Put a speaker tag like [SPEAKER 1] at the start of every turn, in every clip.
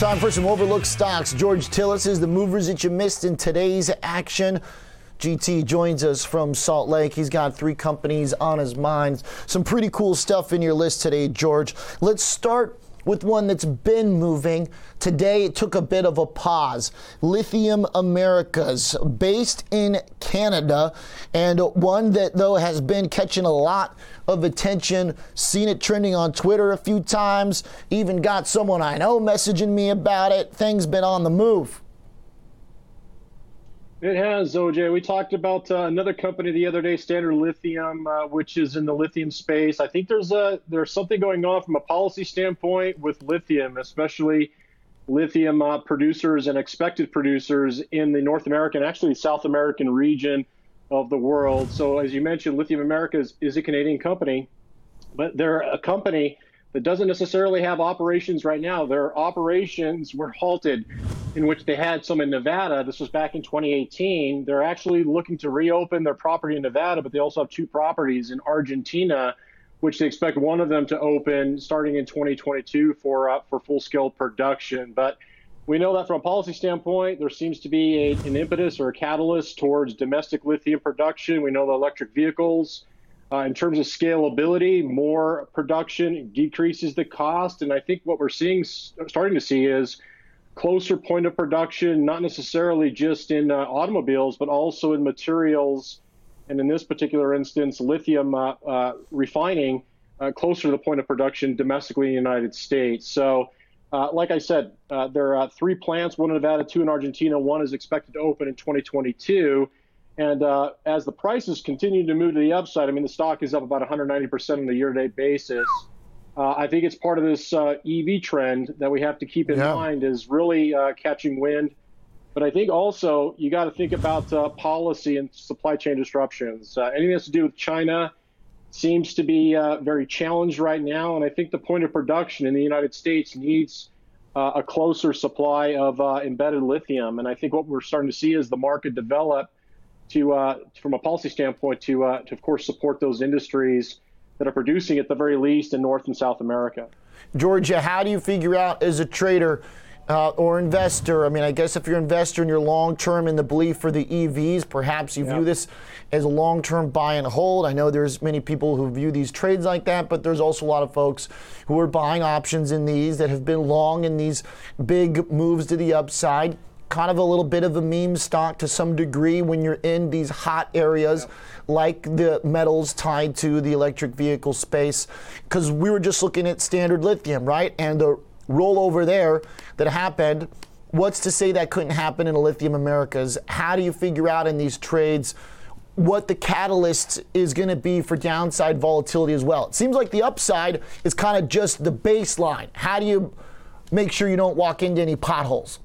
[SPEAKER 1] time for some overlooked stocks. George Tsilis is the movers that you missed in today's action. GT joins us from Salt Lake. He's got three companies on his mind. Some pretty cool stuff in your list today, George. Let's start with one that's been moving. Today it took a bit of a pause. Lithium Americas, based in Canada, and one that, though, has been catching a lot of attention. Seen it trending on Twitter a few times, even got someone I know messaging me about it. Things been on the move.
[SPEAKER 2] It has, OJ. We talked about uh, another company the other day, Standard Lithium, uh, which is in the lithium space. I think there's a there's something going on from a policy standpoint with lithium, especially lithium uh, producers and expected producers in the North American, actually South American region of the world. So, as you mentioned, Lithium America is, is a Canadian company, but they're a company that doesn't necessarily have operations right now. Their operations were halted, in which they had some in Nevada. This was back in 2018. They're actually looking to reopen their property in Nevada, but they also have two properties in Argentina, which they expect one of them to open starting in 2022 for uh, for full scale production. But we know that from a policy standpoint, there seems to be a, an impetus or a catalyst towards domestic lithium production. We know the electric vehicles uh, in terms of scalability, more production decreases the cost. And I think what we're seeing, starting to see, is closer point of production, not necessarily just in uh, automobiles, but also in materials. And in this particular instance, lithium uh, uh refining uh, closer to the point of production domestically in the United States. So, uh, like I said, there are three plants, one in Nevada, two in Argentina. One is expected to open in 2022. And uh, as the prices continue to move to the upside, I mean, the stock is up about 190% on a year to date basis. Uh, I think it's part of this uh, EV trend that we have to keep in yeah. mind is really uh, catching wind. But I think also you got to think about uh, policy and supply chain disruptions. Uh, anything that's to do with China seems to be very challenged right now. And I think the point of production in the United States needs a closer supply of embedded lithium. And I think what we're starting to see is the market develop to, uh, from a policy standpoint, to, uh, to of course support those industries that are producing at the very least in North and South America.
[SPEAKER 1] Georgia, how do you figure out as a trader uh, or investor? I mean, I guess if you're an investor and you're long term in the belief for the EVs, perhaps you view this as a long term buy and hold. I know there's many people who view these trades like that, but there's also a lot of folks who are buying options in these that have been long in these big moves to the upside kind of a little bit of a meme stock to some degree when you're in these hot areas yep. like the metals tied to the electric vehicle space. Because we were just looking at standard lithium, right? And the rollover there that happened. What's to say that couldn't happen in a lithium Americas? How do you figure out in these trades? what the catalyst is going to be for downside volatility as well. It seems like the upside is kind of just the baseline. How do you make sure you don't walk into any potholes?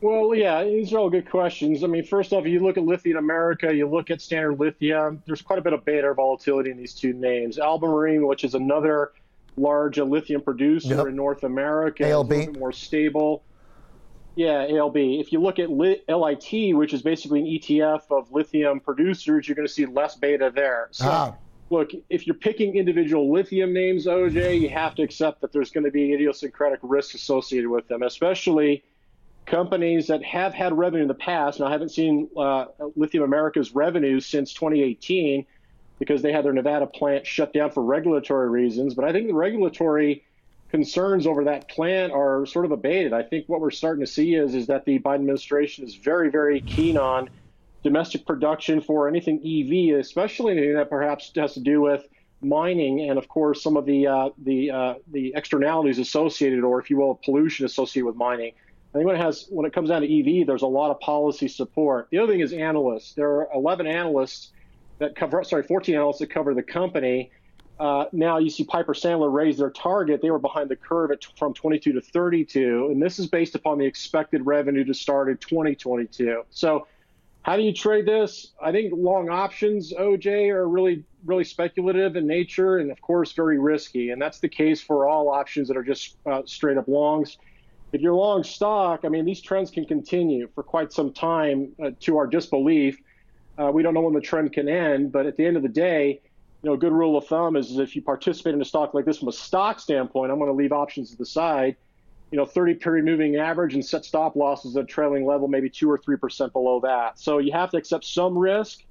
[SPEAKER 2] Well, yeah, these are all good questions. I mean, first off, you look at Lithium America, you look at Standard Lithium, there's quite a bit of beta volatility in these two names. Albemarle, which is another large lithium producer yep. in North America,
[SPEAKER 1] ALB.
[SPEAKER 2] more stable. Yeah, ALB. If you look at LIT, which is basically an ETF of lithium producers, you're going to see less beta there. So, ah. look, if you're picking individual lithium names, OJ, you have to accept that there's going to be idiosyncratic risk associated with them, especially – companies that have had revenue in the past. and I haven't seen uh, Lithium America's revenue since 2018 because they had their Nevada plant shut down for regulatory reasons. But I think the regulatory concerns over that plant are sort of abated. I think what we're starting to see is is that the Biden administration is very, very keen on domestic production for anything EV, especially anything that perhaps has to do with mining and, of course, some of the uh, the uh, the externalities associated, or if you will, pollution associated with mining. I think when it has when it comes down to EV, there's a lot of policy support. The other thing is analysts. There are 11 analysts that cover, sorry, 14 analysts that cover the company. Uh, now you see Piper Sandler raise their target. They were behind the curve at, from 22 to 32, and this is based upon the expected revenue to start in 2022. So, how do you trade this? I think long options, OJ, are really really speculative in nature, and of course very risky. And that's the case for all options that are just uh, straight up longs if you're long stock, I mean, these trends can continue for quite some time uh, to our disbelief. Uh, we don't know when the trend can end, but at the end of the day, you know, a good rule of thumb is, is if you participate in a stock like this from a stock standpoint, I'm going to leave options to the side. you know 30 period moving average and set stop losses at a trailing level maybe two or three percent below that. So you have to accept some risk.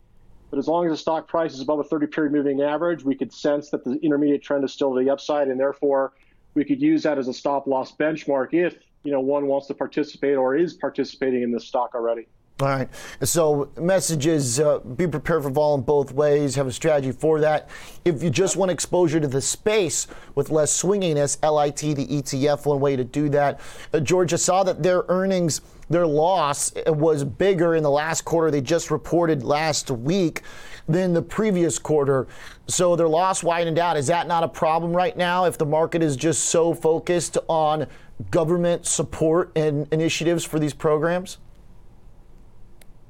[SPEAKER 2] But as long as the stock price is above a 30 period moving average, we could sense that the intermediate trend is still to the upside, and therefore we could use that as a stop loss benchmark if you know one wants to participate or is participating in this stock already.
[SPEAKER 1] All right. So, messages uh, be prepared for vol in both ways, have a strategy for that. If you just want exposure to the space with less swinginess, LIT, the ETF, one way to do that. Uh, Georgia saw that their earnings, their loss was bigger in the last quarter they just reported last week than the previous quarter. So, their loss widened out. Is that not a problem right now if the market is just so focused on government support and initiatives for these programs?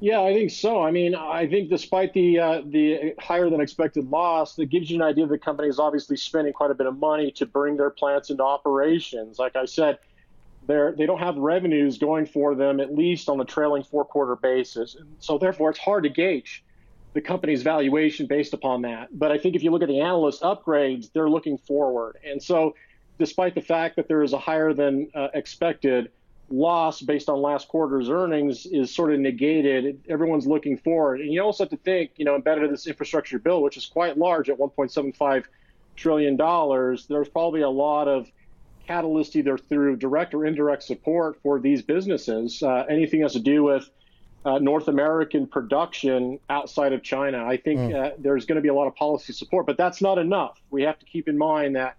[SPEAKER 2] Yeah, I think so. I mean, I think despite the uh, the higher than expected loss, that gives you an idea that the company is obviously spending quite a bit of money to bring their plants into operations. Like I said, they're they don't have revenues going for them at least on a trailing four quarter basis, and so therefore it's hard to gauge the company's valuation based upon that. But I think if you look at the analyst upgrades, they're looking forward, and so despite the fact that there is a higher than uh, expected loss based on last quarter's earnings is sort of negated. Everyone's looking forward. And you also have to think, you know, embedded in this infrastructure bill, which is quite large at $1.75 trillion, there's probably a lot of catalyst either through direct or indirect support for these businesses. Uh, anything has to do with uh, North American production outside of China. I think mm. uh, there's going to be a lot of policy support, but that's not enough. We have to keep in mind that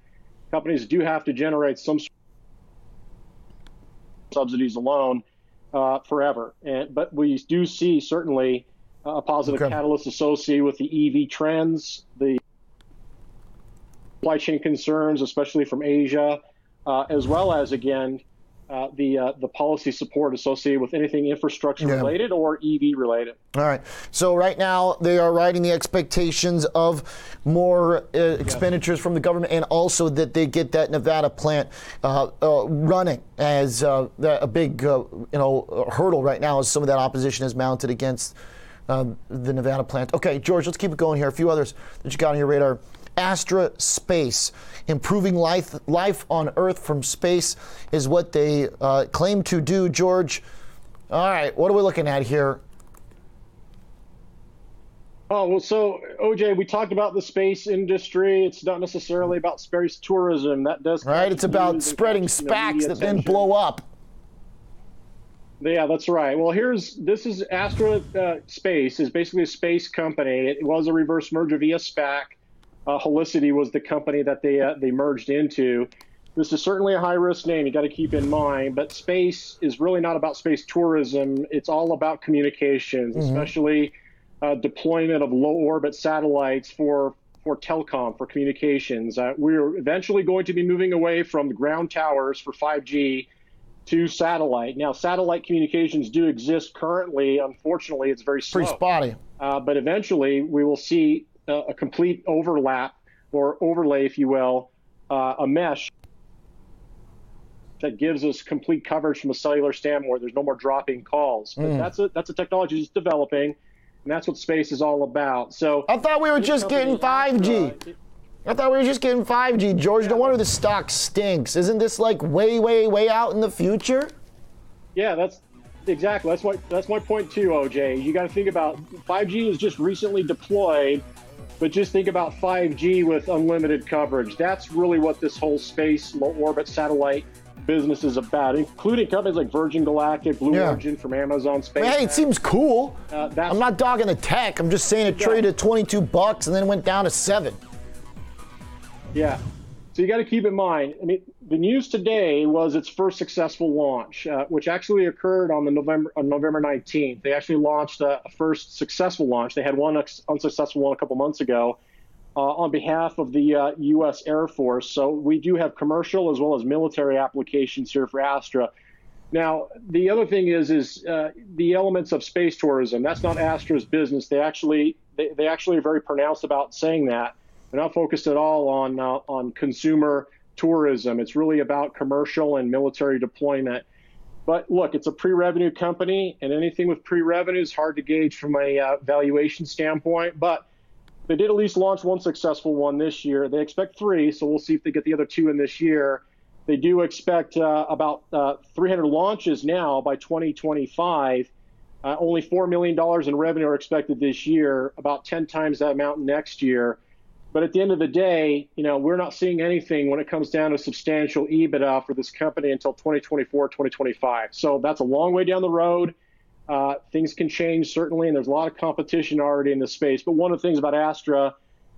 [SPEAKER 2] companies do have to generate some subsidies alone uh, forever. And, but we do see certainly a positive okay. catalyst associated with the EV trends, the supply chain concerns, especially from Asia, uh, as well as again uh, the uh, the policy support associated with anything infrastructure yeah. related or EV related.
[SPEAKER 1] All right. So right now they are riding the expectations of more uh, expenditures from the government, and also that they get that Nevada plant uh, uh, running as uh, a big you know hurdle right now, as some of that opposition is mounted against the Nevada plant. Okay, George, let's keep it going here. A few others that you got on your radar. Astra Space. Improving life, life on Earth from space is what they uh, claim to do. George, all right, what are we looking at here?
[SPEAKER 2] Oh, well, so OJ, we talked about the space industry. It's not necessarily about space tourism. That does
[SPEAKER 1] right. It's about spreading SPACs that then blow up.
[SPEAKER 2] Yeah, that's right. Well, here's this is Astra uh, Space is basically a space company. It was a reverse merger via SPAC. Uh, Holicity was the company that they uh, they merged into. This is certainly a high risk name. You got to keep in mind, but space is really not about space tourism. It's all about communications, mm-hmm. especially uh, deployment of low orbit satellites for for telecom for communications. Uh, we're eventually going to be moving away from the ground towers for 5G to satellite. Now, satellite communications do exist currently. Unfortunately, it's very slow.
[SPEAKER 1] Pretty spotty.
[SPEAKER 2] Uh, but eventually, we will see a, complete overlap or overlay, if you will, uh, a mesh that gives us complete coverage from a cellular standpoint. There's no more dropping calls. But mm. that's a that's a technology that's developing, and that's what space is all about. So
[SPEAKER 1] I thought we were just getting 5G. I thought we were just getting 5G, George. No wonder the stock stinks. Isn't this like way, way, way out in the future?
[SPEAKER 2] Yeah, that's exactly. That's my that's my point too, OJ. You got to think about 5G is just recently deployed but just think about 5G with unlimited coverage. That's really what this whole space low orbit satellite business is about, including companies like Virgin Galactic, Blue yeah. Origin from Amazon Space.
[SPEAKER 1] Hey, it seems cool. Uh, I'm not dogging the tech. I'm just saying it traded at 22 bucks and then went down to seven.
[SPEAKER 2] Yeah. So you got to keep in mind. I mean, the news today was its first successful launch, uh, which actually occurred on the November on November 19th. They actually launched a, a first successful launch. They had one unsuccessful one a couple months ago uh, on behalf of the uh, U.S. Air Force. So we do have commercial as well as military applications here for Astra. Now, the other thing is is uh, the elements of space tourism. That's not Astra's business. They actually they, they actually are very pronounced about saying that. They're not focused at all on uh, on consumer tourism. It's really about commercial and military deployment. But look, it's a pre-revenue company, and anything with pre-revenue is hard to gauge from a uh, valuation standpoint. But they did at least launch one successful one this year. They expect three, so we'll see if they get the other two in this year. They do expect uh, about uh, 300 launches now by 2025. Uh, only $4 million in revenue are expected this year, about 10 times that amount next year. But at the end of the day, you know, we're not seeing anything when it comes down to substantial EBITDA for this company until 2024, 2025. So that's a long way down the road. Uh, things can change certainly, and there's a lot of competition already in the space. But one of the things about Astra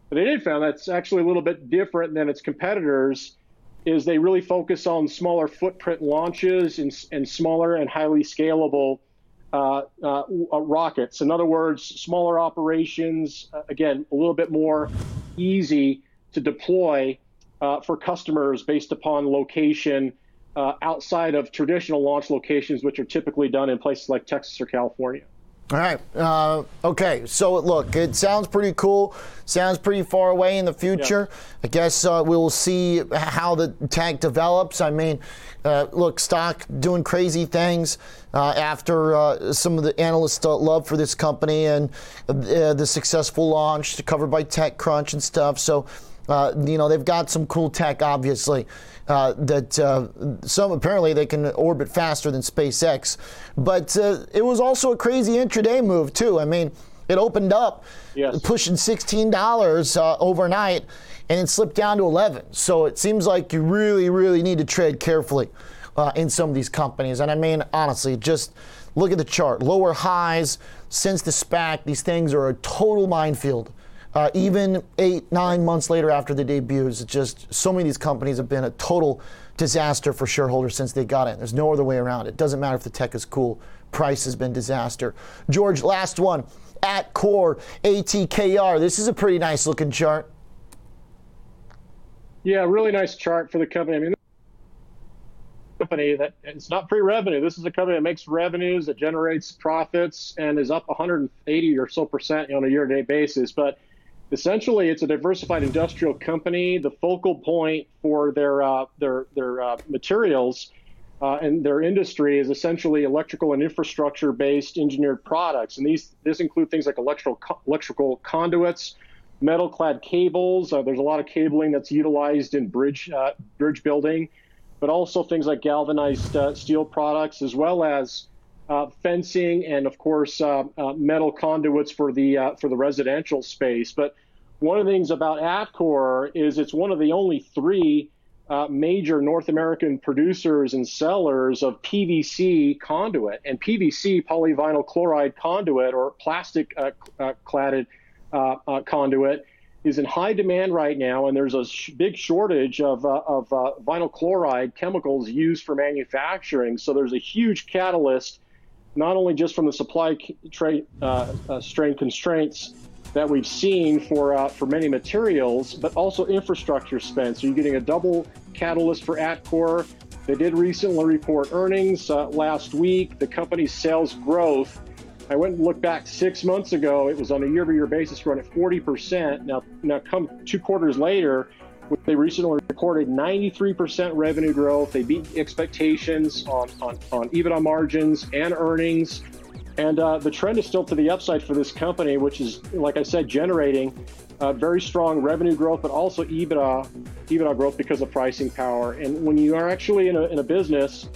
[SPEAKER 2] that I did found that's actually a little bit different than its competitors is they really focus on smaller footprint launches and, and smaller and highly scalable uh, uh, rockets. In other words, smaller operations, uh, again, a little bit more easy to deploy uh, for customers based upon location uh, outside of traditional launch locations, which are typically done in places like Texas or California.
[SPEAKER 1] All right. Uh, okay. So look, it sounds pretty cool. Sounds pretty far away in the future. Yeah. I guess uh, we will see how the tech develops. I mean, uh, look, stock doing crazy things uh, after uh, some of the analysts' love for this company and uh, the successful launch covered by TechCrunch and stuff. So uh, you know, they've got some cool tech, obviously, uh, that uh, some apparently they can orbit faster than SpaceX. But uh, it was also a crazy intraday move, too. I mean, it opened up yes. pushing $16 uh, overnight and it slipped down to 11. So it seems like you really, really need to tread carefully uh, in some of these companies. And I mean, honestly, just look at the chart. Lower highs since the SPAC, these things are a total minefield. Uh, even eight, nine months later after the debuts, just so many of these companies have been a total disaster for shareholders since they got in. There's no other way around it. Doesn't matter if the tech is cool, price has been disaster. George, last one. Atkore ATKR. This is a pretty nice looking chart.
[SPEAKER 2] Yeah, really nice chart for the company. I mean, company that it's not pre-revenue. This is a company that makes revenues, that generates profits, and is up 180 or so percent on a year-to-date basis. But essentially it's a diversified industrial company. The focal point for their uh, their their uh, materials uh, and their industry is essentially electrical and infrastructure based engineered products, and these this include things like electrical electrical conduits, metal clad cables. Uh, there's a lot of cabling that's utilized in bridge uh, bridge building, but also things like galvanized uh, steel products as well as uh, fencing, and of course uh, uh, metal conduits for the uh, for the residential space. But one of the things about Atkore is it's one of the only three uh, major North American producers and sellers of PVC conduit and PVC polyvinyl chloride conduit or plastic cladded conduit is in high demand right now, and there's a sh- big shortage of, uh, of uh, vinyl chloride chemicals used for manufacturing. So there's a huge catalyst not only just from the supply uh, uh, strain constraints that we've seen for uh, for many materials, but also infrastructure spend. So you're getting a double catalyst for Atkore. They did recently report earnings uh, last week. The company's sales growth. I went and looked back six months ago. It was on a year-over-year basis growing at 40%. Now, now come two quarters later, they recently reported 93% revenue growth. They beat expectations on, on, on EBITDA margins and earnings. And uh, the trend is still to the upside for this company, which is, like I said, generating uh, very strong revenue growth, but also EBITDA, EBITDA growth because of pricing power. And when you are actually in a, in a business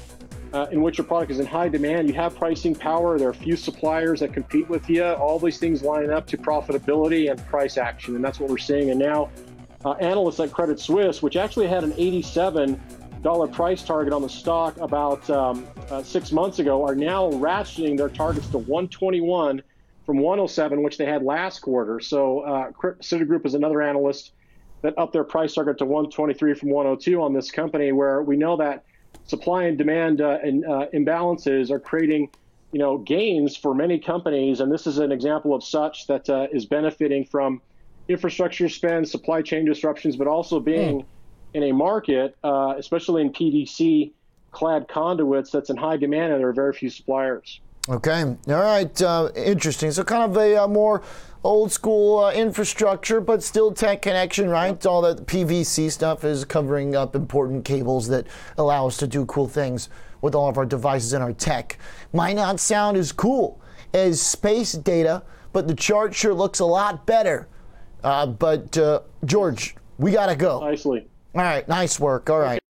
[SPEAKER 2] uh, in which your product is in high demand, you have pricing power. There are few suppliers that compete with you. All these things line up to profitability and price action, and that's what we're seeing. And now uh, analysts at Credit Suisse, which actually had an 87 dollar price target on the stock about um, uh, six months ago, are now ratcheting their targets to 121 from 107, which they had last quarter. So uh, Citigroup is another analyst that upped their price target to 123 from 102 on this company, where we know that supply and demand uh, and, uh, imbalances are creating you know gains for many companies, and this is an example of such that uh, is benefiting from infrastructure spend, supply chain disruptions, but also being mm. in a market, uh, especially in PVC clad conduits, that's in high demand and there are very few suppliers.
[SPEAKER 1] Okay, all right, uh, interesting. So, kind of a uh, more old school uh, infrastructure, but still tech connection, right? All that PVC stuff is covering up important cables that allow us to do cool things with all of our devices and our tech. Might not sound as cool as space data, but the chart sure looks a lot better uh, but uh, George, we got to go.
[SPEAKER 2] Nicely.
[SPEAKER 1] All right, nice work. All right.